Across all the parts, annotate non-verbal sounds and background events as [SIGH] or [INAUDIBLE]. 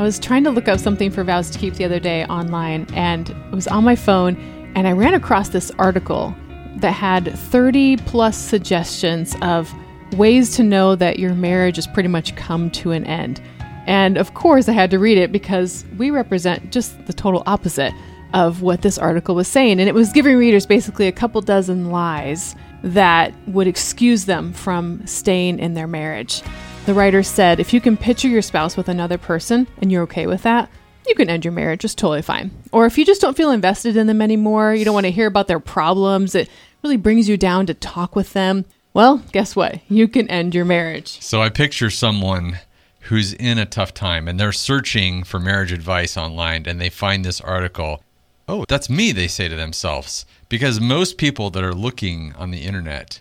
I was trying to look up something for vows to keep the other day online, and it was on my phone, and I ran across this article that had 30 plus suggestions of ways to know that your marriage has pretty much come to an end. And of course, I had to read it because we represent just the total opposite of what this article was saying. And it was giving readers basically a couple dozen lies that would excuse them from staying in their marriage. The writer said, if you can picture your spouse with another person and you're okay with that, you can end your marriage. It's totally fine. Or if you just don't feel invested in them anymore, you don't want to hear about their problems, it really brings you down to talk with them. Well, guess what? You can end your marriage. So I picture someone who's in a tough time and they're searching for marriage advice online and they find this article. Oh, that's me, they say to themselves. Because most people that are looking on the internet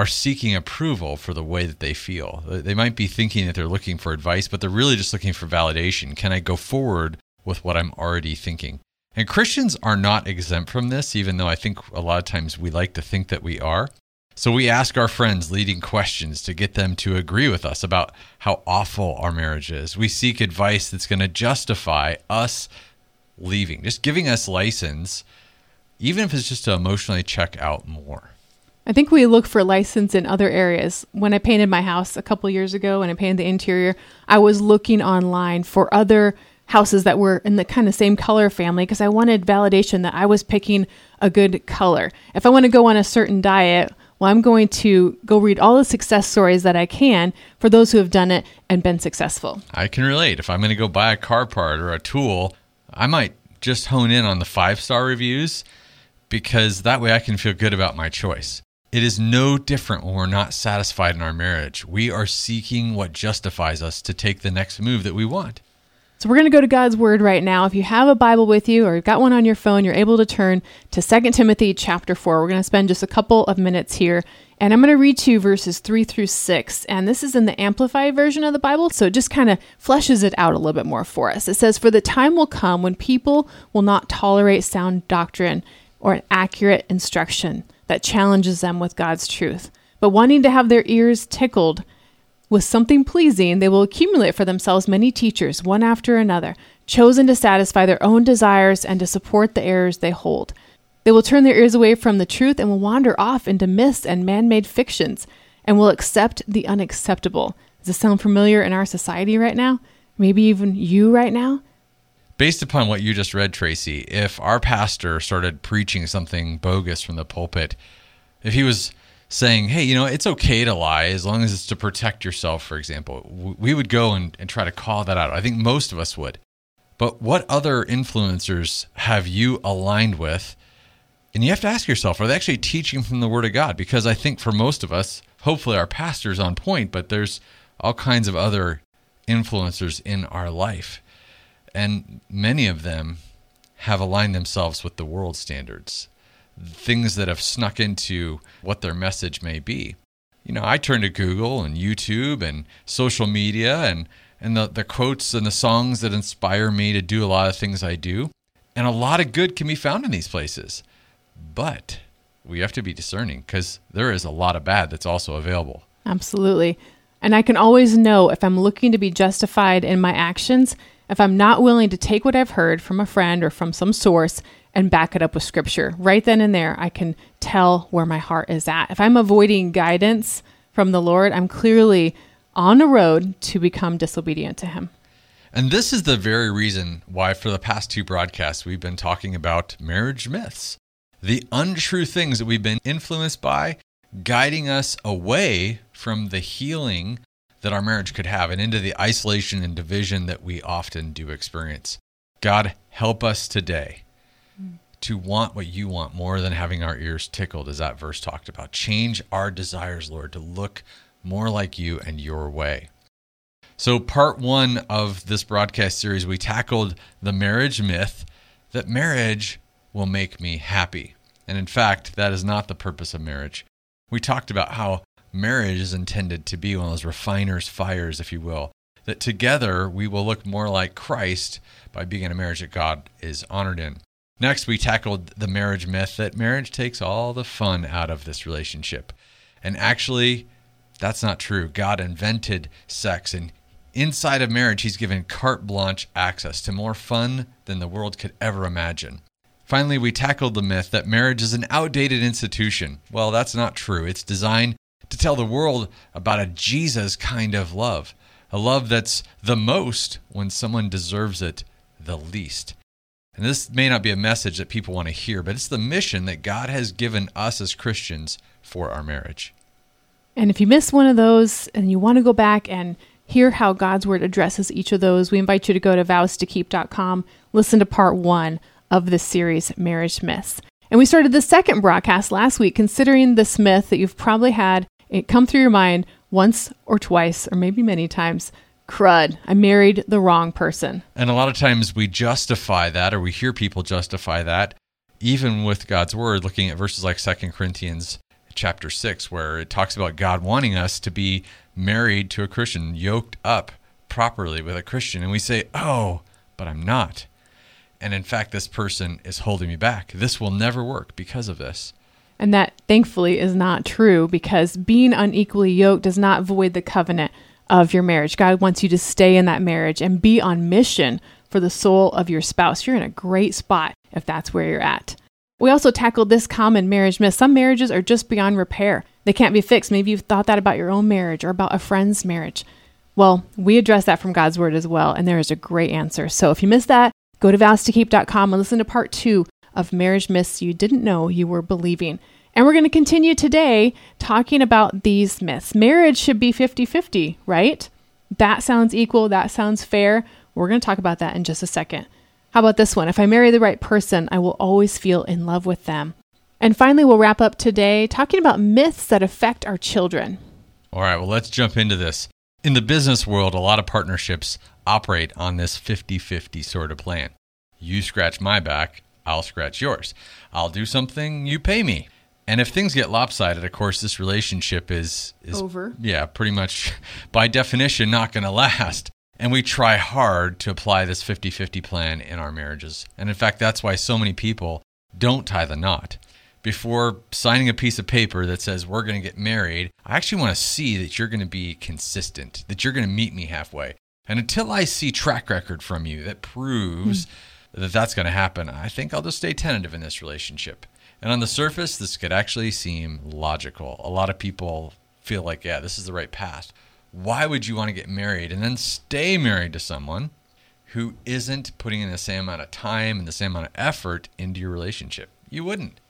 are seeking approval for the way that they feel. They might be thinking that they're looking for advice, but they're really just looking for validation. Can I go forward with what I'm already thinking? And Christians are not exempt from this, even though I think a lot of times we like to think that we are. So we ask our friends leading questions to get them to agree with us about how awful our marriage is. We seek advice that's going to justify us leaving, just giving us license, even if it's just to emotionally check out more. I think we look for license in other areas. When I painted my house a couple years ago, and I painted the interior, I was looking online for other houses that were in the kind of same color family because I wanted validation that I was picking a good color. If I want to go on a certain diet, well, I'm going to go read all the success stories that I can for those who have done it and been successful. I can relate. If I'm going to go buy a car part or a tool, I might just hone in on the five star reviews because that way I can feel good about my choice. It is no different when we're not satisfied in our marriage. We are seeking what justifies us to take the next move that we want. So we're going to go to God's word right now. If you have a Bible with you or you've got one on your phone, you're able to turn to 2 Timothy chapter 4. We're going to spend just a couple of minutes here. And I'm going to read to you verses 3 through 6. And this is in the Amplified version of the Bible, so it just kind of fleshes it out a little bit more for us. It says, For the time will come when people will not tolerate sound doctrine or an accurate instruction that challenges them with God's truth. But wanting to have their ears tickled with something pleasing, they will accumulate for themselves many teachers, one after another, chosen to satisfy their own desires and to support the errors they hold. They will turn their ears away from the truth and will wander off into myths and man made fictions and will accept the unacceptable. Does this sound familiar in our society right now? Maybe even you right now? Based upon what you just read, Tracy, if our pastor started preaching something bogus from the pulpit, if he was saying, hey, you know, it's okay to lie as long as it's to protect yourself, for example, we would go and, and try to call that out. I think most of us would. But what other influencers have you aligned with? And you have to ask yourself, are they actually teaching from the Word of God? Because I think for most of us, hopefully our pastor's on point, but there's all kinds of other influencers in our life. And many of them have aligned themselves with the world standards, things that have snuck into what their message may be. You know, I turn to Google and YouTube and social media and, and the, the quotes and the songs that inspire me to do a lot of things I do. And a lot of good can be found in these places. But we have to be discerning because there is a lot of bad that's also available. Absolutely. And I can always know if I'm looking to be justified in my actions if I'm not willing to take what I've heard from a friend or from some source and back it up with scripture. Right then and there, I can tell where my heart is at. If I'm avoiding guidance from the Lord, I'm clearly on a road to become disobedient to Him. And this is the very reason why, for the past two broadcasts, we've been talking about marriage myths, the untrue things that we've been influenced by, guiding us away from the healing that our marriage could have and into the isolation and division that we often do experience. God, help us today to want what you want more than having our ears tickled, as that verse talked about. Change our desires, Lord, to look more like you and your way. So, part one of this broadcast series, we tackled the marriage myth that marriage will make me happy. And in fact, that is not the purpose of marriage. We talked about how marriage is intended to be one of those refiner's fires, if you will, that together we will look more like Christ by being in a marriage that God is honored in. Next, we tackled the marriage myth that marriage takes all the fun out of this relationship. And actually, that's not true. God invented sex, and inside of marriage, He's given carte blanche access to more fun than the world could ever imagine. Finally, we tackled the myth that marriage is an outdated institution. Well, that's not true. It's designed to tell the world about a Jesus kind of love, a love that's the most when someone deserves it the least. And this may not be a message that people want to hear, but it's the mission that God has given us as Christians for our marriage. And if you miss one of those and you want to go back and hear how God's word addresses each of those, we invite you to go to vowstokeep.com, listen to part one of this series, Marriage Myths. And we started the second broadcast last week considering this myth that you've probably had it come through your mind once or twice, or maybe many times. Crud, I married the wrong person. And a lot of times we justify that, or we hear people justify that, even with God's word, looking at verses like Second Corinthians chapter 6, where it talks about God wanting us to be married to a Christian, yoked up properly with a Christian. And we say, oh, but I'm not. And in fact, this person is holding me back. This will never work because of this. And that thankfully is not true because being unequally yoked does not void the covenant of your marriage. God wants you to stay in that marriage and be on mission for the soul of your spouse. You're in a great spot if that's where you're at. We also tackled this common marriage myth. Some marriages are just beyond repair. They can't be fixed. Maybe you've thought that about your own marriage or about a friend's marriage. Well, we address that from God's word as well, and there is a great answer. So if you missed that, Go to vowstokeep.com and listen to part two of Marriage Myths You Didn't Know You Were Believing. And we're going to continue today talking about these myths. Marriage should be 50 50, right? That sounds equal. That sounds fair. We're going to talk about that in just a second. How about this one? If I marry the right person, I will always feel in love with them. And finally, we'll wrap up today talking about myths that affect our children. All right, well, let's jump into this. In the business world, a lot of partnerships operate on this 50 50 sort of plan. You scratch my back, I'll scratch yours. I'll do something, you pay me. And if things get lopsided, of course, this relationship is, is over. Yeah, pretty much [LAUGHS] by definition not going to last. And we try hard to apply this 50 50 plan in our marriages. And in fact, that's why so many people don't tie the knot. Before signing a piece of paper that says we're going to get married, I actually want to see that you're going to be consistent, that you're going to meet me halfway. And until I see track record from you that proves mm. That that's going to happen, I think I'll just stay tentative in this relationship. And on the surface, this could actually seem logical. A lot of people feel like, yeah, this is the right path. Why would you want to get married and then stay married to someone who isn't putting in the same amount of time and the same amount of effort into your relationship? You wouldn't.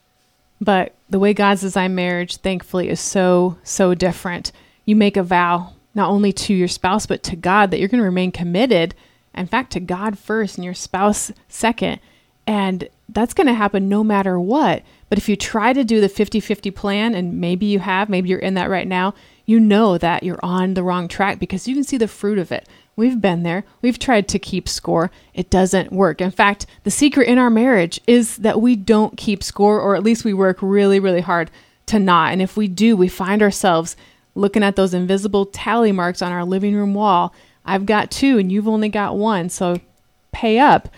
But the way God's designed marriage, thankfully, is so, so different. You make a vow not only to your spouse, but to God, that you're going to remain committed, in fact, to God first and your spouse second. And that's going to happen no matter what. But if you try to do the 50 50 plan, and maybe you have, maybe you're in that right now, you know that you're on the wrong track because you can see the fruit of it. We've been there. We've tried to keep score. It doesn't work. In fact, the secret in our marriage is that we don't keep score, or at least we work really, really hard to not. And if we do, we find ourselves looking at those invisible tally marks on our living room wall. I've got two and you've only got one, so pay up.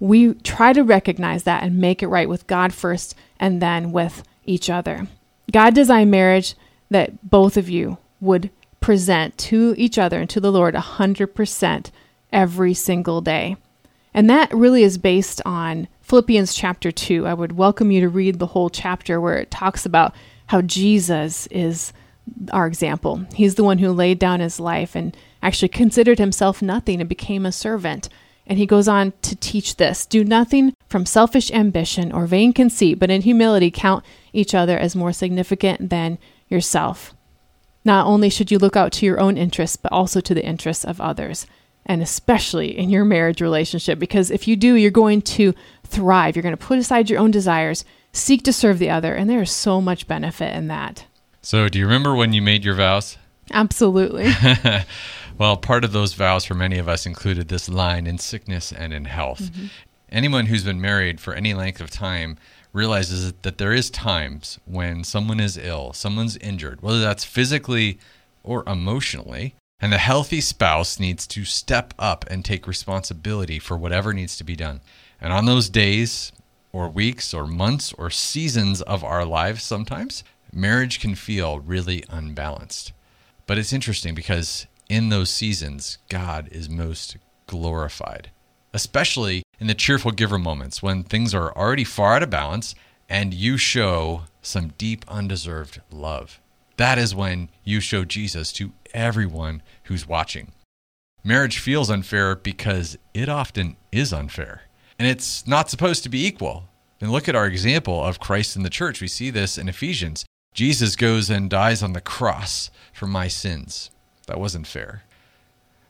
We try to recognize that and make it right with God first and then with each other. God designed marriage that both of you would present to each other and to the Lord 100% every single day. And that really is based on Philippians chapter 2. I would welcome you to read the whole chapter where it talks about how Jesus is our example. He's the one who laid down his life and actually considered himself nothing and became a servant. And he goes on to teach this do nothing from selfish ambition or vain conceit, but in humility count each other as more significant than yourself. Not only should you look out to your own interests, but also to the interests of others, and especially in your marriage relationship, because if you do, you're going to thrive. You're going to put aside your own desires, seek to serve the other, and there is so much benefit in that. So, do you remember when you made your vows? Absolutely. [LAUGHS] well, part of those vows for many of us included this line in sickness and in health. Mm-hmm. Anyone who's been married for any length of time realizes that there is times when someone is ill, someone's injured, whether that's physically or emotionally, and the healthy spouse needs to step up and take responsibility for whatever needs to be done. And on those days, or weeks, or months, or seasons of our lives, sometimes, marriage can feel really unbalanced. But it's interesting because in those seasons, God is most glorified, especially in the cheerful giver moments when things are already far out of balance and you show some deep, undeserved love. That is when you show Jesus to everyone who's watching. Marriage feels unfair because it often is unfair. And it's not supposed to be equal. And look at our example of Christ in the church. We see this in Ephesians. Jesus goes and dies on the cross for my sins. That wasn't fair.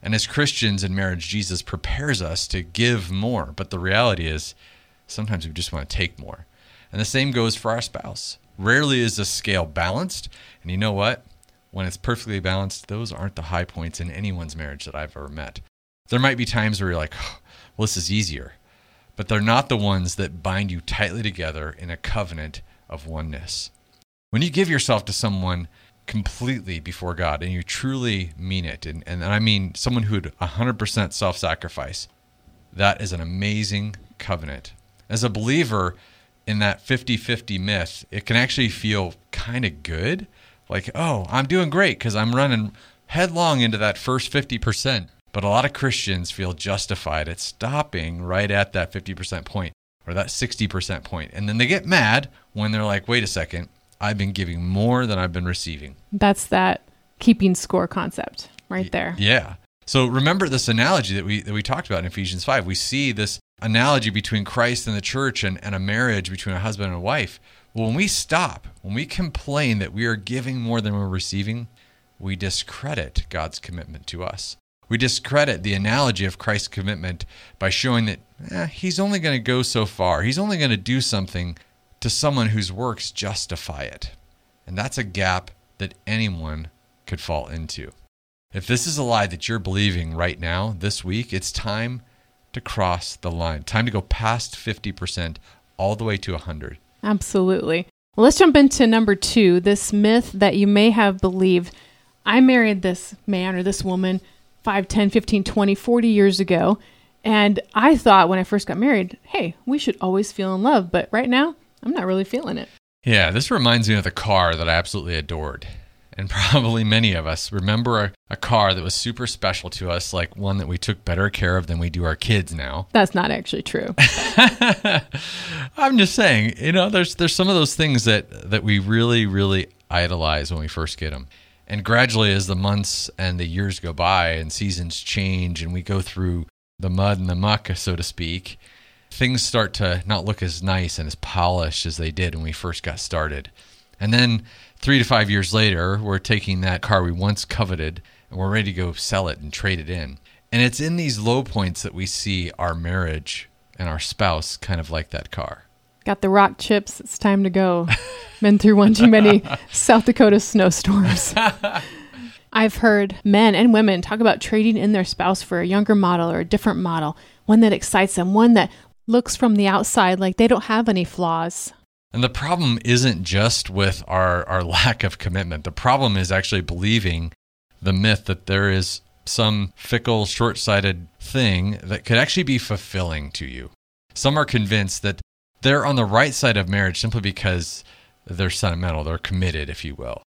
And as Christians in marriage, Jesus prepares us to give more. But the reality is, sometimes we just want to take more. And the same goes for our spouse. Rarely is the scale balanced. And you know what? When it's perfectly balanced, those aren't the high points in anyone's marriage that I've ever met. There might be times where you're like, oh, well, this is easier. But they're not the ones that bind you tightly together in a covenant of oneness. When you give yourself to someone completely before God and you truly mean it, and, and I mean someone who would 100% self sacrifice, that is an amazing covenant. As a believer in that 50 50 myth, it can actually feel kind of good. Like, oh, I'm doing great because I'm running headlong into that first 50%. But a lot of Christians feel justified at stopping right at that 50% point or that 60% point. And then they get mad when they're like, wait a second, I've been giving more than I've been receiving. That's that keeping score concept right there. Yeah. So remember this analogy that we that we talked about in Ephesians 5. We see this analogy between Christ and the church and, and a marriage between a husband and a wife. Well, when we stop, when we complain that we are giving more than we're receiving, we discredit God's commitment to us. We discredit the analogy of Christ's commitment by showing that eh, he's only going to go so far. He's only going to do something to someone whose works justify it. And that's a gap that anyone could fall into. If this is a lie that you're believing right now, this week, it's time to cross the line. Time to go past 50% all the way to 100. Absolutely. Well, let's jump into number two this myth that you may have believed. I married this man or this woman 5, 10, 15, 20, 40 years ago. And I thought when I first got married, hey, we should always feel in love. But right now, I'm not really feeling it. Yeah, this reminds me of the car that I absolutely adored. And [LAUGHS] probably many of us remember a, a, car that was super special to us, like one that we took better care of than we do our kids now. [LAUGHS] That's not actually true. I'm just saying, you know, there's there's some of those things that that we really really idolize when we first get them. And gradually as the months and the years go by and seasons change and we go through the mud and the muck, so to speak, things start to not look as nice and as polished as they did when we first got started. And then three to five years later, we're taking that car we once coveted and we're ready to go sell it and trade it in. And it's in these low points that we see our marriage and our spouse kind of like that car. Got the rock chips. It's time to go. [LAUGHS] Been through one too many South Dakota snowstorms. [LAUGHS] I've heard men and women talk about trading in their spouse for a younger model or a different model, one that excites them, one that looks from the outside like they don't have any flaws. And the problem isn't just with our, our [LAUGHS] lack of commitment. The problem is actually believing the myth that there is some fickle, short sighted thing that could actually be fulfilling to you. Some are convinced that they're on the right side of marriage simply because they're sentimental, they're committed, if you will.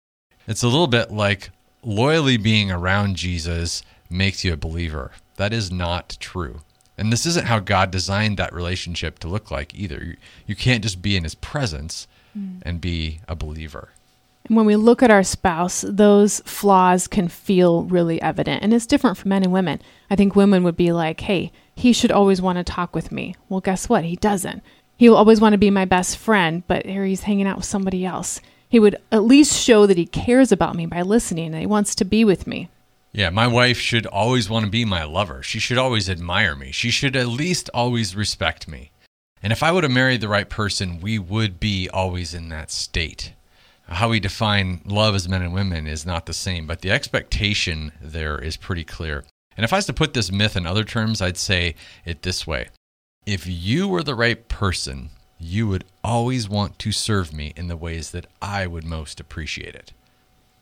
It's a little bit like loyally being around Jesus makes you a believer. That is not true. And this isn't how God designed that relationship to look like either. You, you can't just be in his presence mm. and be a believer. And when we look at our spouse, those flaws can feel really evident. And it's different for men and women. I think women would be like, hey, he should always want to talk with me. Well, guess what? He doesn't. He will always want to be my best friend, but here he's hanging out with somebody else. He would at least show that he cares about me by listening and he wants to be with me. Yeah, my wife should always want to be my lover. She should always admire me. She should at least always respect me. And if I would have married the right person, we would be always in that state. How we define love as men and women is not the same, but the expectation there is pretty clear. And if I was to put this myth in other terms, I'd say it this way If you were the right person, you would always want to serve me in the ways that I would most appreciate it.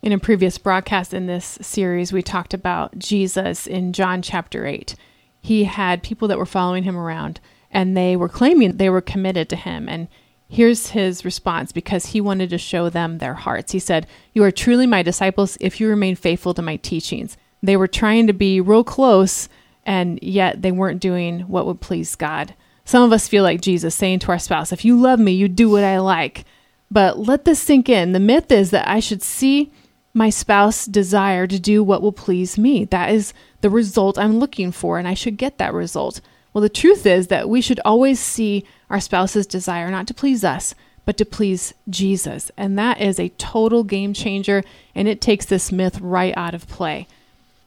In a previous broadcast in this series, we talked about Jesus in John chapter 8. He had people that were following him around and they were claiming they were committed to him. And here's his response because he wanted to show them their hearts. He said, You are truly my disciples if you remain faithful to my teachings. They were trying to be real close, and yet they weren't doing what would please God. Some of us feel like Jesus saying to our spouse, If you love me, you do what I like. But let this sink in. The myth is that I should see my spouse desire to do what will please me. That is the result I'm looking for, and I should get that result. Well, the truth is that we should always see our spouse's desire not to please us, but to please Jesus. And that is a total game changer, and it takes this myth right out of play.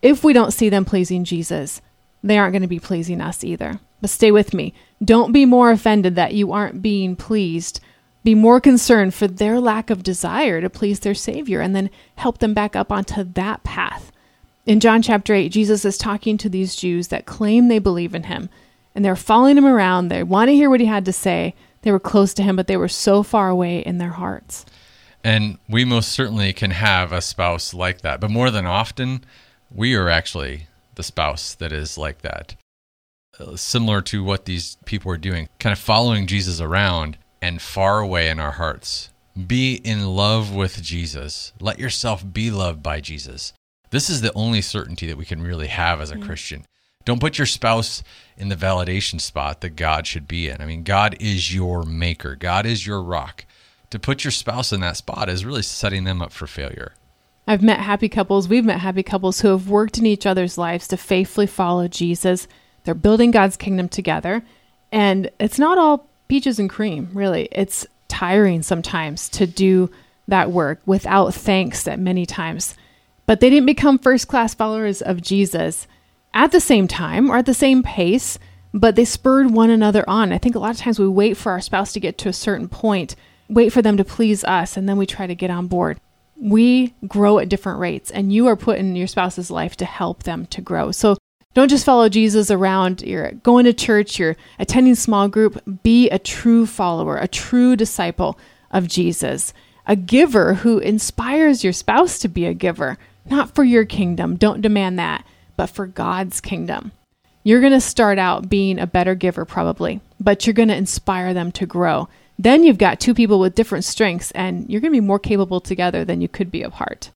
If we don't see them pleasing Jesus, they aren't going to be pleasing us either. But stay with me. Don't be more offended that you aren't being pleased be more concerned for their lack of desire to please their Savior and then help them back up onto that path. In John chapter 8, Jesus is talking to these Jews that claim they believe in him and they're following him around. They want to hear what he had to say. They were close to him, but they were so far away in their hearts. And we most certainly can have a spouse like that. But more than often, we are actually the spouse that is like that. Uh, similar to what these people are doing, kind of following Jesus around and far away in our hearts. Be in love with Jesus. Let yourself be loved by Jesus. This is the only certainty that we can really have as a mm. Christian. Don't put your spouse in the validation spot that God should be in. I mean, God is your maker, God is your rock. To put your spouse in that spot is really setting them up for failure. I've met happy couples, we've met happy couples who have worked in each other's lives to faithfully follow Jesus. They're building God's kingdom together. And it's not all peaches and cream, really. It's tiring sometimes to do that work without thanks at many times. But they didn't become first class followers of Jesus at the same time or at the same pace, but they spurred one another on. I think a lot of times we wait for our spouse to get to a certain point, wait for them to please us, and then we try to get on board. We grow at different rates, and you are put in your spouse's life to help them to grow. So don't just follow Jesus around. You're going to church, you're attending small group. Be a true follower, a true disciple of Jesus, a giver who inspires your spouse to be a giver, not for your kingdom. Don't demand that, but for God's kingdom. You're going to start out being a better giver, probably, but you're going to inspire them to grow. Then you've got two people with different strengths, and you're going to be more capable together than you could be apart.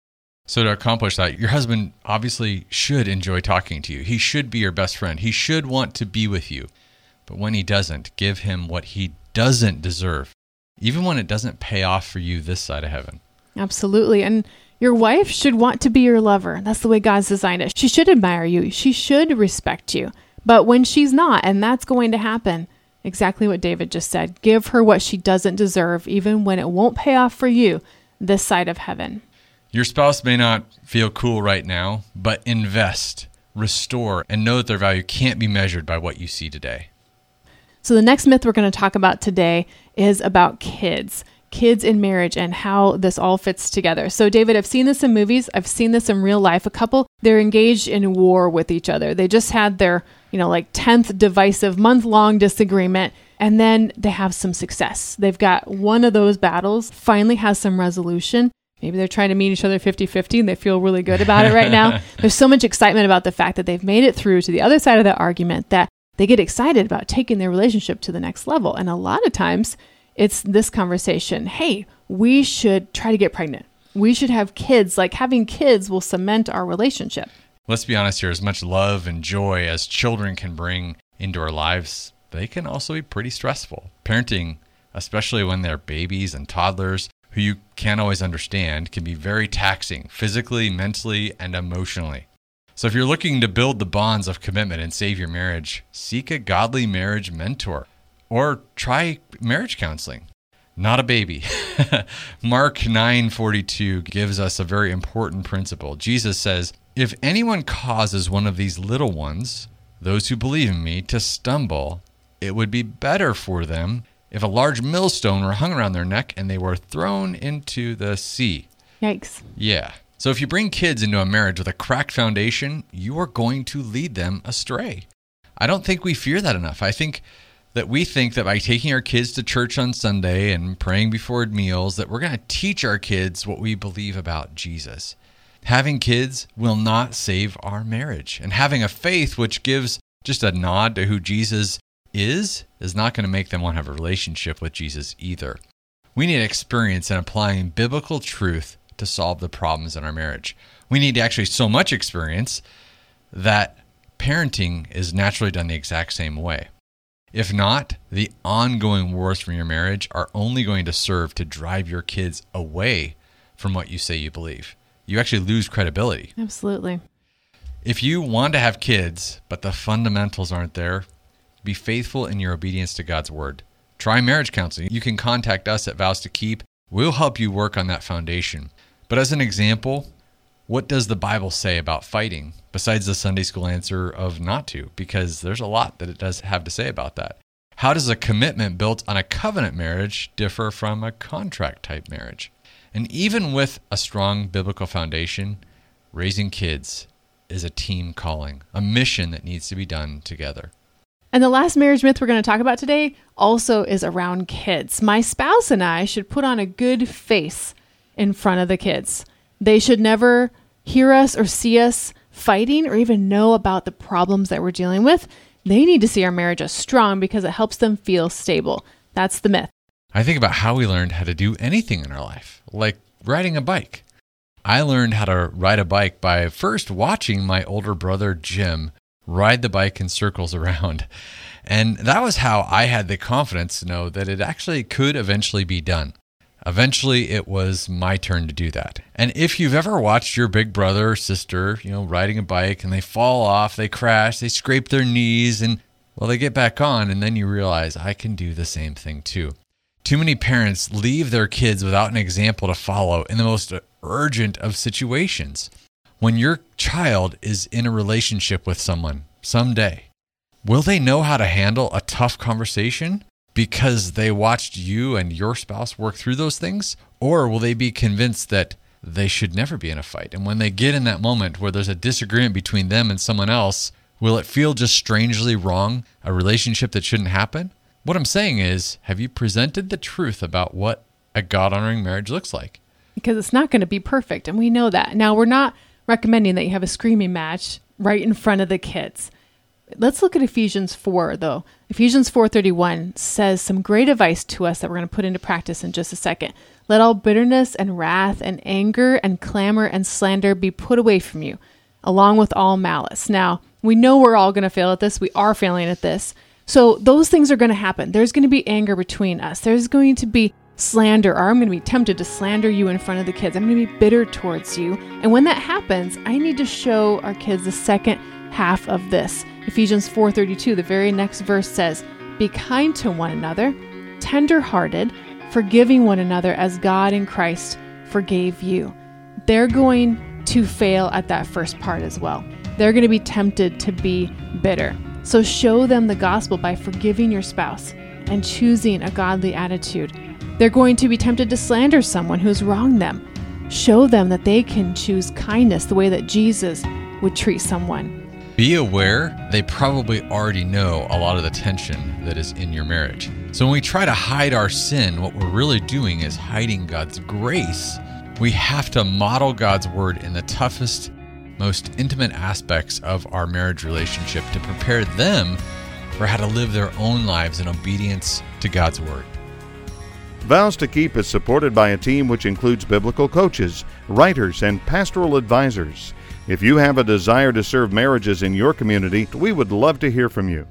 So, to accomplish that, your husband obviously should enjoy talking to you. He should be your best friend. He should want to be with you. But when he doesn't, give him what he doesn't deserve, even when it doesn't pay off for you this side of heaven. Absolutely. And your wife should want to be your lover. That's the way God's designed it. She should admire you, she should respect you. But when she's not, and that's going to happen, exactly what David just said give her what she doesn't deserve, even when it won't pay off for you this side of heaven. Your spouse may not feel cool right now, but invest, restore, and know that their value can't be measured by what you see today. So, the next myth we're going to talk about today is about kids kids in marriage and how this all fits together. So, David, I've seen this in movies, I've seen this in real life. A couple, they're engaged in war with each other. They just had their, you know, like 10th divisive month long disagreement, and then they have some success. They've got one of those battles, finally has some resolution, Maybe they're trying to meet each other 50 50 and they feel really good about it right now. [LAUGHS] There's so much excitement about the fact that they've made it through to the other side of the argument that they get excited about taking their relationship to the next level. And a lot of times it's this conversation hey, we should try to get pregnant. We should have kids. Like having kids will cement our relationship. Let's be honest here as much love and joy as children can bring into our lives, they can also be pretty stressful. Parenting, especially when they're babies and toddlers, who you can't always understand can be very taxing physically, mentally, and emotionally. So if you're looking to build the bonds of commitment and save your marriage, seek a godly marriage mentor or try marriage counseling. Not a baby. [LAUGHS] Mark 9:42 gives us a very important principle. Jesus says, "If anyone causes one of these little ones, those who believe in me, to stumble, it would be better for them if a large millstone were hung around their neck and they were thrown into the sea. Yikes. Yeah. So if you bring kids into a marriage with a cracked foundation, you are going to lead them astray. I don't think we fear that enough. I think that we think that by taking our kids to church on Sunday and praying before meals that we're going to teach our kids what we believe about Jesus. Having kids will not save our marriage. And having a faith which gives just a nod to who Jesus is is not going to make them want to have a relationship with Jesus either. We need experience in applying biblical truth to solve the problems in our marriage. We need actually so much experience that parenting is naturally done the exact same way. If not, the ongoing wars from your marriage are only going to serve to drive your kids away from what you say you believe. You actually lose credibility. Absolutely. If you want to have kids, but the fundamentals aren't there, be faithful in your obedience to God's word. Try marriage counseling. You can contact us at Vows to Keep. We'll help you work on that foundation. But as an example, what does the Bible say about fighting besides the Sunday school answer of not to? Because there's a lot that it does have to say about that. How does a commitment built on a covenant marriage differ from a contract type marriage? And even with a strong biblical foundation, raising kids is a team calling, a mission that needs to be done together. And the last marriage myth we're going to talk about today also is around kids. My spouse and I should put on a good face in front of the kids. They should never hear us or see us fighting or even know about the problems that we're dealing with. They need to see our marriage as strong because it helps them feel stable. That's the myth. I think about how we learned how to do anything in our life, like riding a bike. I learned how to ride a bike by first watching my older brother Jim ride the bike in circles around. [LAUGHS] And that was how I had the confidence to know that it actually could eventually be done. Eventually, it was my turn to do that. And if you've ever watched your big brother or sister, you know, riding a bike and they fall off, they crash, they scrape their knees, and well, they get back on, and then you realize I can do the same thing too. Too many parents leave their kids without an example to follow in the most urgent of situations. When your child is in a relationship with someone someday, will they know how to handle a tough conversation because they watched you and your spouse work through those things? Or will they be convinced that they should never be in a fight? And when they get in that moment where there's a disagreement between them and someone else, will it feel just strangely wrong, a relationship that shouldn't happen? What I'm saying is, have you presented the truth about what a God honoring marriage looks like? Because it's not going to be perfect. And we know that. Now, we're not recommending that you have a screaming match right in front of the kids. Let's look at Ephesians 4 though. Ephesians 4:31 says some great advice to us that we're going to put into practice in just a second. Let all bitterness and wrath and anger and clamor and slander be put away from you, along with all malice. Now, we know we're all going to fail at this. We are failing at this. So, those things are going to happen. There's going to be anger between us. There's going to be slander, or I'm going to be tempted to slander you in front of the kids. I'm going to be bitter towards you. And when that happens, I need to show our kids the second half of this. Ephesians 4:32, the very next verse says, "Be kind to one another, tender-hearted, forgiving one another as God in Christ forgave you." They're going to fail at that first part as well. They're going to be tempted to be bitter. So show them the gospel by forgiving your spouse and choosing a godly attitude they're going to be tempted to slander someone who's wronged them. Show them that they can choose kindness the way that Jesus would treat someone. Be aware they probably already know a lot of the tension that is in your marriage. So when we try to hide our sin, what we're really doing is hiding God's grace. We have to model God's word in the toughest, most intimate aspects of our marriage relationship to prepare them for how to live their own lives in obedience to God's word. Vows to Keep is supported by a team which includes biblical coaches, writers, and pastoral advisors. If you have a desire to serve marriages in your community, we would love to hear from you.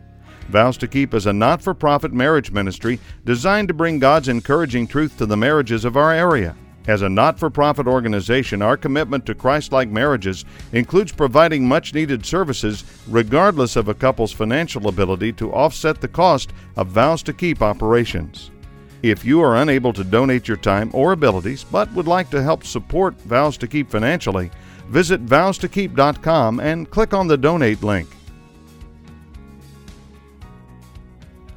Vows to Keep is a not for profit marriage ministry designed to bring God's encouraging truth to the marriages of our area. As a not for profit organization, our commitment to Christ like marriages includes providing much needed services regardless of a couple's financial ability to offset the cost of Vows to Keep operations. If you are unable to donate your time or abilities but would like to help support Vows to Keep financially, visit vowstokeep.com and click on the donate link.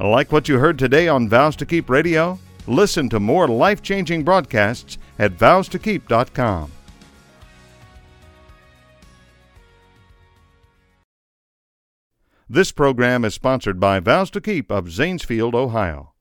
Like what you heard today on Vows to Keep Radio? Listen to more life changing broadcasts at vowstokeep.com. This program is sponsored by Vows to Keep of Zanesfield, Ohio.